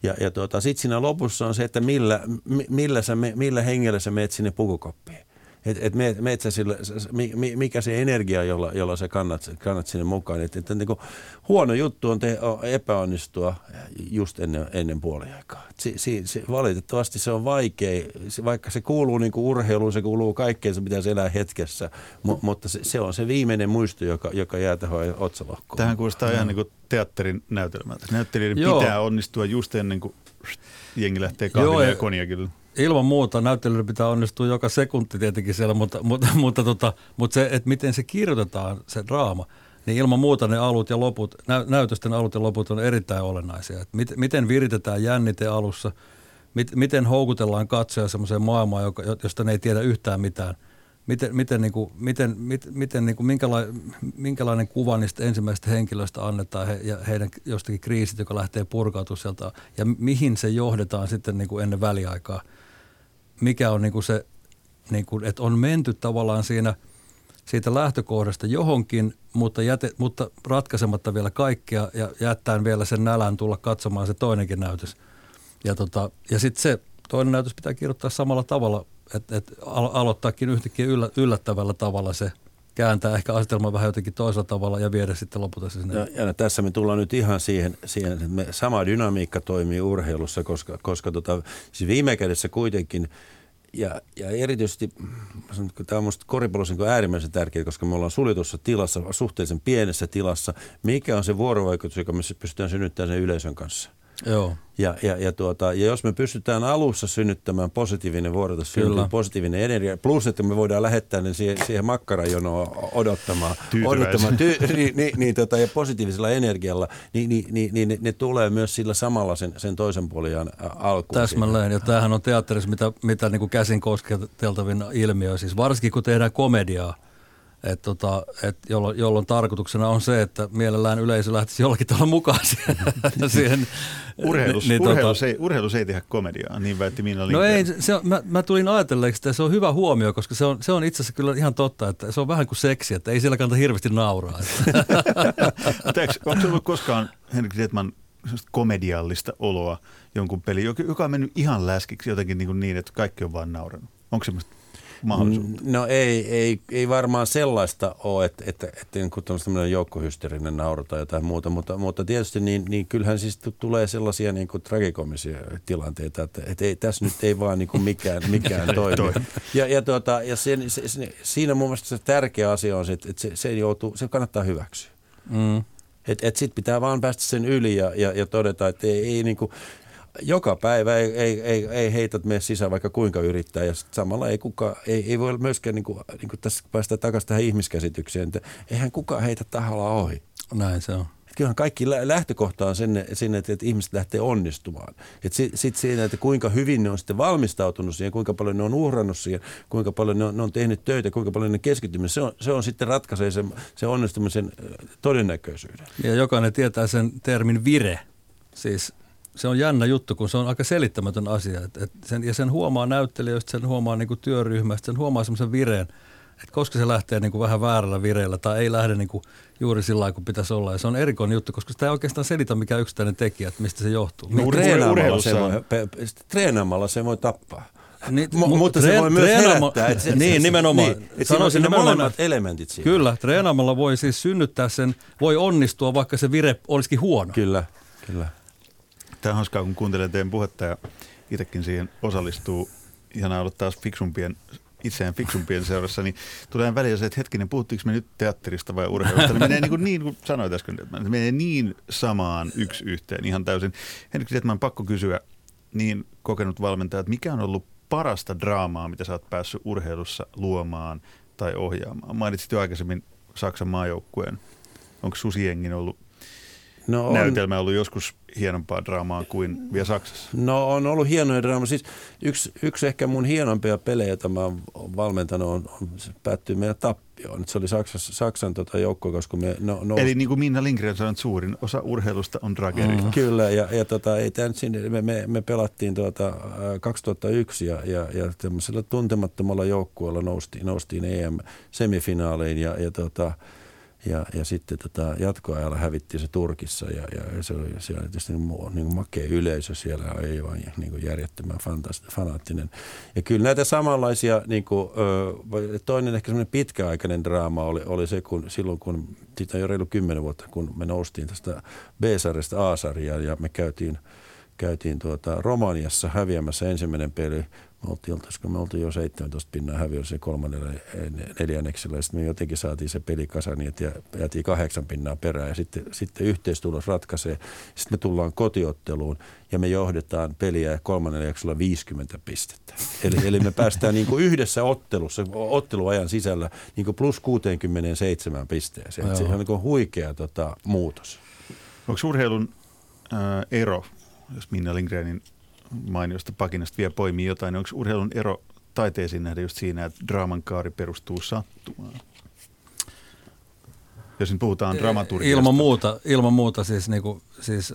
Speaker 2: Ja, ja tota, sitten siinä lopussa on se, että millä, mi- millä, sä, millä hengellä sä meet sinne pukukoppiin. Et, et meet, meet sä sille, s- s- mi- mi- mikä se energia, jolla, jolla sä kannat, kannat sinne mukaan. Et, että niin kuin, huono juttu on te, epäonnistua just ennen, ennen puoliaikaa. Si, si, si, valitettavasti se on vaikea, se, vaikka se kuuluu niin kuin urheiluun, se kuuluu kaikkeen, se pitäisi elää hetkessä, mu, mutta se, se on se viimeinen muisto, joka, joka jää tähän otsalohkoon.
Speaker 1: Tähän kuulostaa ihan niin kuin teatterin näytelmältä. Näyttelijöiden
Speaker 3: Joo.
Speaker 1: pitää onnistua just ennen kuin jengi lähtee kahville ja
Speaker 3: ja-
Speaker 1: konjakille.
Speaker 3: Ilman muuta näyttelyllä pitää onnistua joka sekunti tietenkin siellä, mutta, mutta, mutta, tota, mutta se, että miten se kirjoitetaan, se draama, niin ilman muuta ne alut ja loput, nä, näytösten alut ja loput on erittäin olennaisia. Et mit, miten viritetään jännite alussa, mit, miten houkutellaan katsoja semmoiseen maailmaan, joka, josta ne ei tiedä yhtään mitään. Miten, miten, niin kuin, miten, mit, miten niin kuin, minkälainen, minkälainen kuva niistä ensimmäisistä henkilöistä annetaan he, ja heidän jostakin kriisit, joka lähtee purkautumaan sieltä ja mihin se johdetaan sitten niin kuin ennen väliaikaa mikä on niin kuin se, niin kuin, että on menty tavallaan siinä siitä lähtökohdasta johonkin, mutta, jäte, mutta ratkaisematta vielä kaikkea ja jättäen vielä sen nälän tulla katsomaan se toinenkin näytös. Ja, tota, ja sitten se toinen näytös pitää kirjoittaa samalla tavalla, että et alo- aloittaakin yhtäkkiä yllä, yllättävällä tavalla se, kääntää ehkä asetelma vähän jotenkin toisella tavalla ja viedä sitten lopulta se sinne.
Speaker 2: Ja, ja tässä me tullaan nyt ihan siihen, siihen että me, sama dynamiikka toimii urheilussa, koska, koska tota, siis viime kädessä kuitenkin, ja, ja erityisesti, sanon, tämä on minusta koripallossa niin äärimmäisen tärkeää, koska me ollaan suljetussa tilassa, suhteellisen pienessä tilassa. Mikä on se vuorovaikutus, joka me pystytään synnyttämään sen yleisön kanssa?
Speaker 3: Joo.
Speaker 2: Ja, ja, ja, tuota, ja jos me pystytään alussa synnyttämään positiivinen vuorotus,
Speaker 3: Kyllä.
Speaker 2: positiivinen energia, plus että me voidaan lähettää ne siihen, siihen makkarajonoon odottamaan, odottamaan ty, niin, niin, niin, tota, ja positiivisella energialla, niin, niin, niin, niin ne, ne tulee myös sillä samalla sen, sen toisen puolijan alkuun.
Speaker 3: Täsmälleen, ja tämähän on teatterissa mitä, mitä niin kuin käsin kosketeltavin ilmiö, siis varsinkin kun tehdään komediaa, et tota, et jolloin, jolloin tarkoituksena on se, että mielellään yleisö lähtisi jollakin tavalla mukaan siihen. siihen
Speaker 1: Urheilus,
Speaker 3: niin,
Speaker 1: urheilus,
Speaker 3: tota,
Speaker 1: ei, urheilus ei tehdä komediaa, niin väitti Minna
Speaker 3: No
Speaker 1: Lindgren.
Speaker 3: ei, se on, mä, mä tulin ajatelleeksi, että se on hyvä huomio, koska se on, se on itse asiassa kyllä ihan totta, että se on vähän kuin seksi, että ei siellä kannata hirveästi nauraa.
Speaker 1: Onko ollut koskaan Henrik Detman komediallista oloa jonkun peli, joka on mennyt ihan läskiksi jotenkin niin, kuin niin että kaikki on vaan nauranut? Onko semmoista mahdollisuutta?
Speaker 2: No ei, ei, ei varmaan sellaista ole, että, että, että niin kuin tämmöinen joukkohysteerinen nauru tai jotain muuta, mutta, mutta tietysti niin, niin kyllähän siis tulee sellaisia niin kuin tragikomisia tilanteita, että, että ei, tässä nyt ei vaan niin kuin mikään, mikään toimi. Ja, ja, tuota, ja sen, se, se, siinä mun mielestä se tärkeä asia on se, että se, se, joutuu, se kannattaa hyväksyä. Mm. Että et sitten pitää vaan päästä sen yli ja, ja, ja todeta, että ei, ei niin kuin, joka päivä ei, ei, ei, ei heitot mene sisään, vaikka kuinka yrittää. Ja samalla ei, kuka, ei, ei voi myöskään niin kuin, niin kuin tässä päästä takaisin tähän ihmiskäsitykseen, että eihän kukaan heitä tahalla ohi.
Speaker 3: Näin se on.
Speaker 2: Kyllähän kaikki lähtökohta on sinne, sinne että, että ihmiset lähtee onnistumaan. Sitten sit siinä, että kuinka hyvin ne on sitten valmistautunut siihen, kuinka paljon ne on uhrannut siihen, kuinka paljon ne on, ne on tehnyt töitä, kuinka paljon ne keskittynyt, se on, se on sitten ratkaisee sen, sen onnistumisen todennäköisyyden.
Speaker 3: Ja jokainen tietää sen termin vire, siis se on jännä juttu, kun se on aika selittämätön asia. Et, et sen, ja sen huomaa näyttelijöistä, sen huomaa niinku työryhmästä, sen huomaa semmoisen vireen, että koska se lähtee niinku vähän väärällä vireellä tai ei lähde niinku juuri sillä lailla kuin pitäisi olla. Ja se on erikoinen juttu, koska sitä ei oikeastaan selitä mikä yksittäinen tekijä, että mistä se johtuu.
Speaker 2: No, treenaamalla, se voi, pe, treenaamalla se voi tappaa. Niin, M- mutta treen, se voi myös herättää.
Speaker 3: Et se, niin, nimenomaan.
Speaker 2: Niin, Sanoisin nimenomaan, molemmat elementit siinä.
Speaker 3: Kyllä, treenaamalla voi siis synnyttää sen, voi onnistua, vaikka se vire olisikin huono.
Speaker 2: Kyllä, kyllä.
Speaker 1: Tämä on hauskaa, kun kuuntelee teidän puhetta ja itsekin siihen osallistuu. Ihanaa olla taas fiksumpien itseään fiksumpien seurassa, niin tulee välillä se, että hetkinen, puhuttiinko me nyt teatterista vai urheilusta? Ne menee niin kuin, niin kuin sanoit äsken, että ne menee niin samaan yksi yhteen ihan täysin. Henrik että mä pakko kysyä niin kokenut valmentaja, että mikä on ollut parasta draamaa, mitä sä oot päässyt urheilussa luomaan tai ohjaamaan? Mainitsit jo aikaisemmin Saksan maajoukkueen. Onko Susiengin ollut no on, näytelmä ollut joskus hienompaa draamaa kuin vielä Saksassa?
Speaker 2: No on ollut hienoja draamaa. Siis yksi, yksi ehkä mun hienompia pelejä, joita mä oon valmentanut, on, on päättyy meidän tappioon. Se oli Saksassa, Saksan tota joukko, koska me no,
Speaker 1: no, Eli niin kuin Minna Lindgren sanoi, suurin osa urheilusta on tragedia. Mm.
Speaker 2: Kyllä, ja, ja tota, ei tämän sinne, me, me, me, pelattiin tuota, 2001 ja, ja, ja tämmöisellä tuntemattomalla joukkueella noustiin, noustiin EM-semifinaaleihin ja, ja tota, ja, ja sitten tota, jatkoajalla hävittiin se Turkissa ja, ja se oli siellä tietysti niin, niin makea yleisö siellä, ei vain niin kuin järjettömän fanaattinen. Ja kyllä näitä samanlaisia, niin kuin, toinen ehkä semmoinen pitkäaikainen draama oli, oli se, kun silloin kun, siitä jo reilu kymmenen vuotta, kun me noustiin tästä B-sarjasta A-sarjaan ja me käytiin – käytiin tuota Romaniassa häviämässä ensimmäinen peli. Me oltiin, oltaisiko me oltiin jo 17 pinnaa häviössä kolmannella neljänneksellä. Ja sitten me jotenkin saatiin se peli kasaan niin, että jäätiin kahdeksan pinnaa perään. Ja sitten, sitten yhteistulos ratkaisee. Sitten me tullaan kotiotteluun ja me johdetaan peliä kolmannella jaksolla 50 pistettä. Eli, eli me päästään niin kuin yhdessä ottelussa, otteluajan sisällä niin kuin plus 67 pisteeseen. Se on niin kuin huikea tota, muutos.
Speaker 1: Onko urheilun äh, ero jos Minna Lindgrenin mainiosta pakinasta vielä poimii jotain, niin onko urheilun ero taiteisiin nähdä just siinä, että draaman kaari perustuu sattumaan? Jos nyt puhutaan dramaturgiasta.
Speaker 3: Ilman muuta, ilman muuta siis, niinku, siis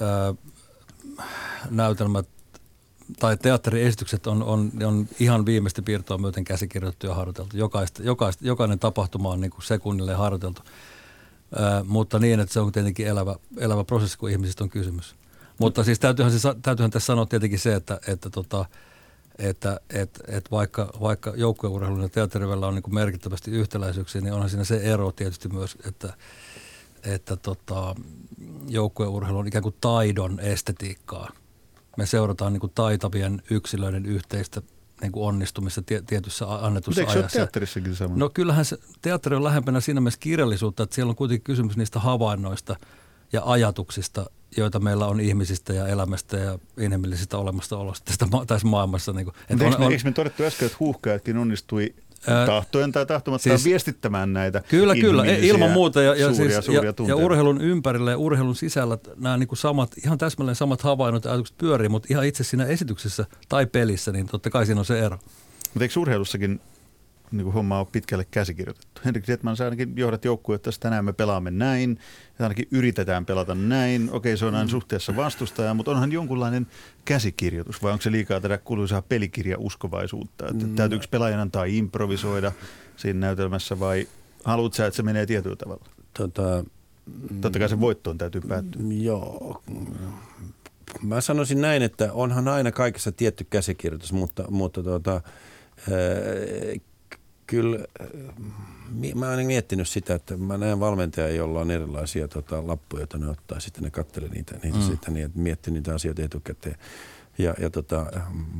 Speaker 3: ää, näytelmät tai teatteriesitykset on, on, on ihan viimeistä piirtoa myöten käsikirjoitettu ja harjoiteltu. Jokaista, jokaista, jokainen tapahtuma on niin kuin sekunnille harjoiteltu, ää, mutta niin, että se on tietenkin elävä, elävä prosessi, kun ihmisistä on kysymys. Mutta siis täytyyhän, se, täytyyhän tässä sanoa tietenkin se, että, että, tota, että että että vaikka, vaikka joukkueurheilun ja teatterivellä on niin merkittävästi yhtäläisyyksiä, niin onhan siinä se ero tietysti myös, että, että tota, joukkueurheilu on ikään kuin taidon estetiikkaa. Me seurataan niin kuin taitavien yksilöiden yhteistä niin kuin onnistumista tietyssä annetussa
Speaker 1: Mutta
Speaker 3: eikö ajassa.
Speaker 1: se teatterissakin sama?
Speaker 3: No kyllähän se, teatteri on lähempänä siinä mielessä kirjallisuutta, että siellä on kuitenkin kysymys niistä havainnoista ja ajatuksista, joita meillä on ihmisistä ja elämästä ja inhimillisistä olemassaolosta tästä ma- tässä maailmassa. Niin kuin,
Speaker 1: Mutta eikö, on, eikö me todettu äsken, että huuhkajatkin onnistui tahtojen tai tahtomattaan siis, viestittämään näitä
Speaker 3: Kyllä, kyllä, ilman muuta. Ja, ja, suuria, siis, suuria ja, ja urheilun ympärillä ja urheilun sisällä nämä niin kuin samat, ihan täsmälleen samat havainnot ja ajatukset pyörii, mutta ihan itse siinä esityksessä tai pelissä, niin totta kai siinä on se ero.
Speaker 1: Mutta eikö urheilussakin niin kuin homma on pitkälle käsikirjoitettu. Henrik Zetman, sä ainakin johdat joukkuetta, että tänään me pelaamme näin, ja ainakin yritetään pelata näin. Okei, se on aina mm. suhteessa vastustajaa, mutta onhan jonkunlainen käsikirjoitus, vai onko se liikaa tätä kuuluisaa pelikirjauskovaisuutta? Että mm. Täytyykö pelaajan antaa improvisoida siinä näytelmässä, vai haluatko sä, että se menee tietyllä tavalla?
Speaker 2: Tota,
Speaker 1: Totta kai se voittoon täytyy päättyä.
Speaker 2: Joo. Mä sanoisin näin, että onhan aina kaikessa tietty käsikirjoitus, mutta, mutta tuota, kyllä mä olen miettinyt sitä, että mä näen valmentajia, jolla on erilaisia tota, lappuja, joita ne ottaa, sitten ne kattelee niitä, niitä mm. sitten, niin, että miettii niitä asioita etukäteen. Ja, ja tota,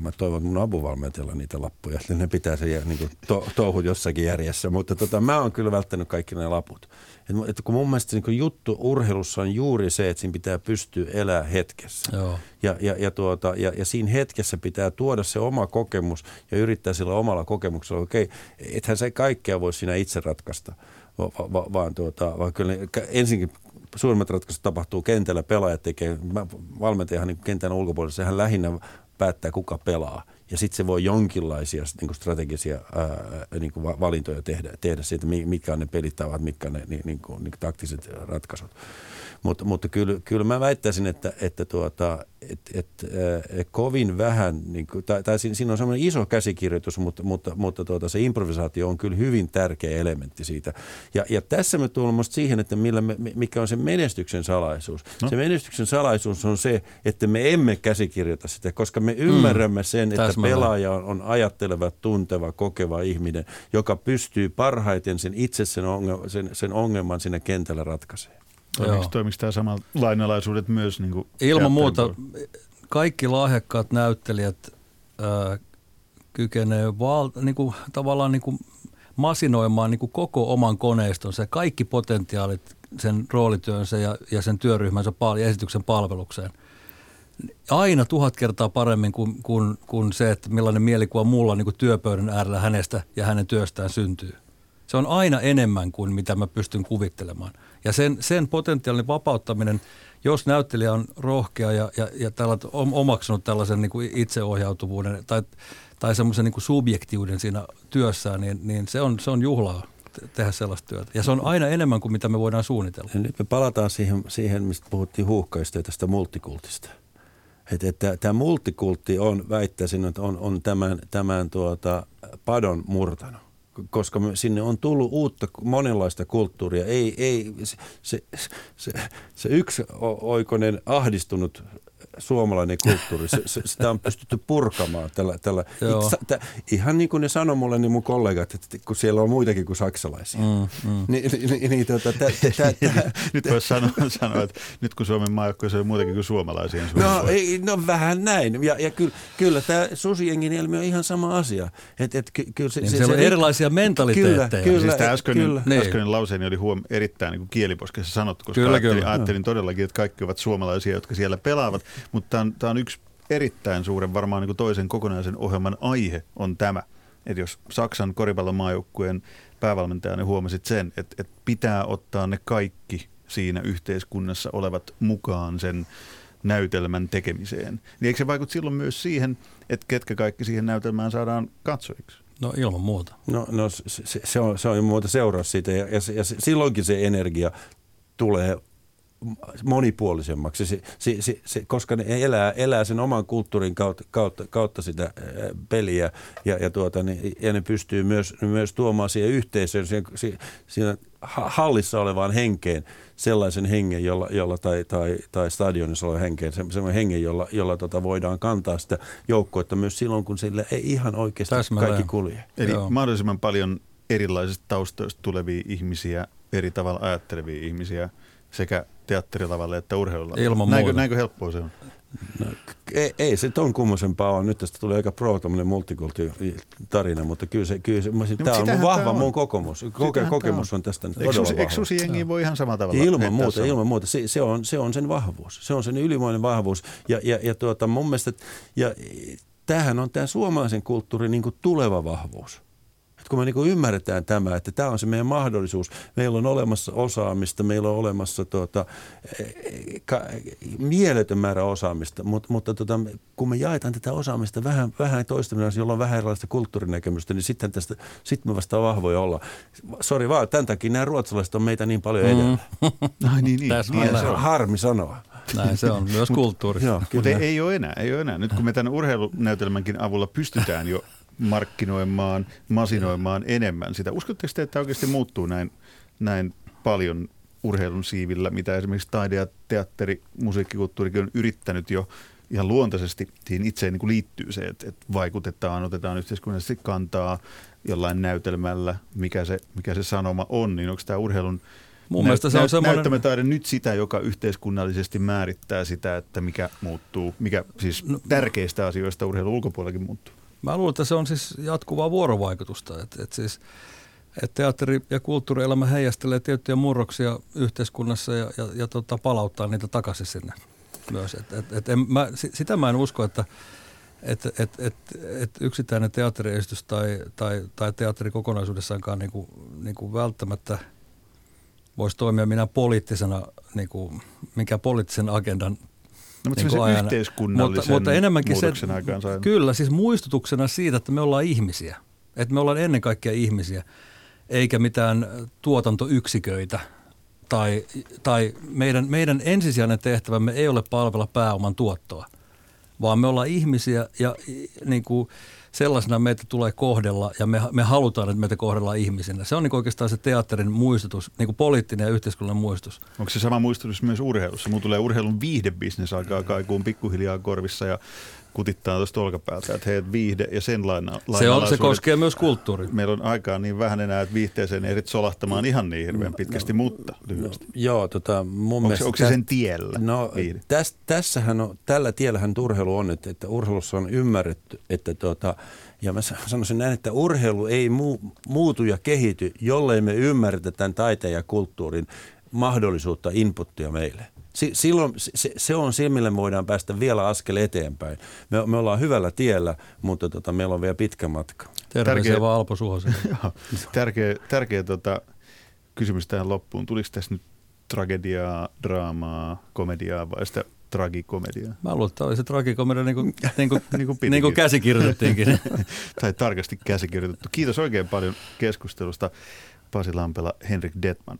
Speaker 2: mä toivon, että mun apuvalmentajalla niitä lappuja, että ne pitää se niin kuin, to, touhut jossakin järjessä. Mutta tota, mä oon kyllä välttänyt kaikki ne laput. Et, et kun mun mielestä niin juttu urheilussa on juuri se, että siinä pitää pystyä elämään hetkessä.
Speaker 3: Joo.
Speaker 2: Ja, ja, ja, tuota, ja, ja siinä hetkessä pitää tuoda se oma kokemus ja yrittää sillä omalla kokemuksella. Okei, ethän se kaikkea voi siinä itse ratkaista, va, va, vaan, tuota, vaan kyllä ensinkin suurimmat ratkaisut tapahtuu kentällä, pelaajat tekee, valmentajahan niin kentän ulkopuolella, sehän lähinnä päättää kuka pelaa. Ja sitten se voi jonkinlaisia niin kuin strategisia ää, niin kuin valintoja tehdä, tehdä siitä, mitkä on ne pelitavat, mitkä on ne niin, niin kuin, niin kuin taktiset ratkaisut. Mutta, mutta kyllä, kyllä mä väittäisin, että, että tuota, et, et, äh, kovin vähän, niin kuin, tai, tai siinä on semmoinen iso käsikirjoitus, mutta, mutta, mutta tuota, se improvisaatio on kyllä hyvin tärkeä elementti siitä. Ja, ja tässä me tulemme siihen, että millä me, mikä on se menestyksen salaisuus. No. Se menestyksen salaisuus on se, että me emme käsikirjoita sitä, koska me ymmärrämme sen, mm, että pelaaja on, on ajatteleva, tunteva, kokeva ihminen, joka pystyy parhaiten sen itse sen, ongelma, sen, sen ongelman siinä kentällä ratkaisemaan.
Speaker 1: Toimiko, toimiko tämä sama lainalaisuudet myös? Niin kuin
Speaker 3: Ilman muuta kaikki lahjakkaat näyttelijät ää, kykenee val, niin kuin, tavallaan niin kuin masinoimaan niin kuin koko oman koneistonsa ja kaikki potentiaalit sen roolityönsä ja, ja sen työryhmänsä pal- ja esityksen palvelukseen. Aina tuhat kertaa paremmin kuin, kuin, kuin se, että millainen mielikuva mulla niin kuin työpöydän äärellä hänestä ja hänen työstään syntyy. Se on aina enemmän kuin mitä mä pystyn kuvittelemaan. Ja sen, sen potentiaalinen vapauttaminen, jos näyttelijä on rohkea ja, ja, ja tällä, omaksunut tällaisen niin kuin itseohjautuvuuden tai, tai semmoisen niin subjektiuden siinä työssään, niin, niin se, on, se on juhlaa tehdä sellaista työtä. Ja se on aina enemmän kuin mitä me voidaan suunnitella.
Speaker 2: Ja nyt me palataan siihen, siihen mistä puhuttiin huuhkaista ja tästä multikultista. Että, että tämä multikultti on, väittäisin, että on, on tämän, tämän tuota, padon murtanut koska sinne on tullut uutta monenlaista kulttuuria. Ei, ei, se, se, se, se yksi oikoinen ahdistunut suomalainen kulttuuri, se, se, sitä on pystytty purkamaan tällä, tällä tä, ihan niin kuin ne sanoi mulle niin mun kollegat, että kun siellä on muitakin kuin saksalaisia. Mm, mm. Ni, ni, ni, tuota, tä, tä, tä,
Speaker 1: nyt voisi sanoa, sanoa, että nyt kun Suomen maajoukkoissa on muitakin kuin suomalaisia. Niin
Speaker 2: no, ei, no vähän näin. Ja, ja kyllä, kyllä tämä susiengin ilmiö on ihan sama asia. Et, et, ky, kyllä
Speaker 3: se, niin se, siellä se, on erilaisia mentaliteetteja.
Speaker 1: Kyllä, kyllä, siis tämä äskeinen, kyllä. Niin. äskeinen lauseeni oli huom, erittäin niin kieliposkessa sanottu, koska kyllä, ajattelin, kyllä. ajattelin todellakin, että kaikki ovat suomalaisia, jotka siellä pelaavat. Mutta tämä on, tämä on yksi erittäin suuren varmaan niin toisen kokonaisen ohjelman aihe on tämä. Että jos Saksan koripallomaajoukkueen päävalmentajana niin huomasit sen, että, että pitää ottaa ne kaikki siinä yhteiskunnassa olevat mukaan sen näytelmän tekemiseen. Niin eikö se vaikuta silloin myös siihen, että ketkä kaikki siihen näytelmään saadaan katsojiksi?
Speaker 3: No ilman muuta.
Speaker 2: No, no se, se, on, se on muuta seuraus siitä ja, ja, ja silloinkin se energia tulee monipuolisemmaksi, se, se, se, se, koska ne elää, elää sen oman kulttuurin kautta, kautta, kautta sitä peliä ja, ja, tuota, niin, ja ne pystyy myös, myös tuomaan siihen yhteisöön, siihen, siihen hallissa olevaan henkeen sellaisen hengen, jolla, jolla tai, tai, tai stadionissa olevan henkeen, sellaisen hengen, jolla, jolla tota voidaan kantaa sitä joukkoa, myös silloin, kun sillä ei ihan oikeasti Täsmälleen. kaikki kulje.
Speaker 1: Eli Joo. mahdollisimman paljon erilaisista taustoista tulevia ihmisiä, eri tavalla ajattelevia ihmisiä sekä teatterilavalle että urheilulavalle.
Speaker 3: Ilman
Speaker 1: näinkö, näinkö helppoa se on?
Speaker 2: No, ei, ei se ton kummosempaa on. Nyt tästä tulee aika pro multikulti tarina, mutta kyllä se, kyllä se niin, tämä on mun vahva on. mun kokemus. Koke, kokemus on. on tästä
Speaker 1: eikö todella vahva. Eikö susiengi voi ihan samalla tavalla?
Speaker 2: Ilman muuta, ilman muuta. Se, se, on, se on sen vahvuus. Se on sen ylivoinen vahvuus. Ja, ja, ja tuota, mun mielestä, ja tämähän on tämä suomalaisen kulttuurin niin tuleva vahvuus kun me niin ymmärretään tämä, että tämä on se meidän mahdollisuus. Meillä on olemassa osaamista, meillä on olemassa tuota, ka, mieletön määrä osaamista, Mut, mutta tuota, kun me jaetaan tätä osaamista vähän, vähän toistemme, jolla on vähän erilaista kulttuurinäkemystä, niin sitten tästä, sit me vasta vahvoja olla. Sori vaan, tämän takia nämä ruotsalaiset on meitä niin paljon edellä.
Speaker 1: Mm. Ai niin, niin.
Speaker 2: niin se on harmi sanoa.
Speaker 3: Näin se on, myös kulttuurista.
Speaker 1: Mutta ei, ei ole enää, ei ole enää. Nyt kun me tämän urheilunäytelmänkin avulla pystytään jo markkinoimaan, masinoimaan enemmän sitä. Uskotteko te, että oikeasti muuttuu näin, näin paljon urheilun siivillä, mitä esimerkiksi taide ja teatteri, musiikkikulttuurikin on yrittänyt jo ihan luontaisesti. Siihen itseen niin kuin liittyy se, että, että vaikutetaan, otetaan yhteiskunnallisesti kantaa jollain näytelmällä, mikä se, mikä se sanoma on, niin onko tämä urheilun
Speaker 3: Mun mielestä se on semmoinen...
Speaker 1: Näyttämötaide nyt sitä, joka yhteiskunnallisesti määrittää sitä, että mikä muuttuu, mikä siis no, tärkeistä asioista urheilun ulkopuolellakin muuttuu.
Speaker 3: Mä luulen, että se on siis jatkuvaa vuorovaikutusta. Että, että siis, että teatteri- ja kulttuurielämä heijastelee tiettyjä murroksia yhteiskunnassa ja, ja, ja tota, palauttaa niitä takaisin sinne myös. Et, et, et en, mä, sitä mä en usko, että et, et, et, et yksittäinen teatteriesitys tai, tai, tai teatteri kokonaisuudessaankaan niin kuin, niin kuin välttämättä – voisi toimia minä poliittisena, niin kuin, mikä poliittisen agendan
Speaker 1: No, mutta niin se yhteiskunnallisen mutta, mutta enemmänkin se,
Speaker 3: Kyllä, siis muistutuksena siitä, että me ollaan ihmisiä. Että me ollaan ennen kaikkea ihmisiä, eikä mitään tuotantoyksiköitä. Tai, tai meidän, meidän ensisijainen tehtävämme ei ole palvella pääoman tuottoa, vaan me ollaan ihmisiä ja niin kuin, sellaisena meitä tulee kohdella ja me, me halutaan, että meitä kohdellaan ihmisinä. Se on niin oikeastaan se teatterin muistutus, niin kuin poliittinen ja yhteiskunnallinen muistutus.
Speaker 1: Onko se sama muistutus myös urheilussa? Mulla tulee urheilun viihdebisnes alkaa kaikuun pikkuhiljaa korvissa ja kutittaa tuosta olkapäältä, että hei, viihde ja sen laina,
Speaker 3: se, on, se koskee myös kulttuuri.
Speaker 1: Meillä on aikaa niin vähän enää, että viihteeseen ehdit solahtamaan ihan niin hirveän pitkästi, no, mutta lyhyesti. No,
Speaker 2: joo, tota, mun
Speaker 1: onko,
Speaker 2: mielestä...
Speaker 1: Onko se sen tiellä?
Speaker 2: No, täs, tässähän on, tällä tiellähän urheilu on, että, että urheilussa on ymmärretty, että tota, ja mä sanoisin näin, että urheilu ei muu, muutu ja kehity, jollei me ymmärretä tämän taiteen ja kulttuurin mahdollisuutta inputtia meille. Silloin se, se on se, millä me voidaan päästä vielä askel eteenpäin. Me, me ollaan hyvällä tiellä, mutta tota, meillä on vielä pitkä matka.
Speaker 3: Terveisiä vaan Alpo Suhosen.
Speaker 1: tärkeä tärkeä tota, kysymys tähän loppuun. Tuliko tässä nyt tragediaa, draamaa, komediaa vai sitä tragikomediaa?
Speaker 3: Mä luulen, että oli se tragikomedia niin kuin, niin kuin, niin kuin, niin kuin käsikirjoitettiinkin.
Speaker 1: tai tarkasti käsikirjoitettu. Kiitos oikein paljon keskustelusta Pasi Lampela, Henrik Detman.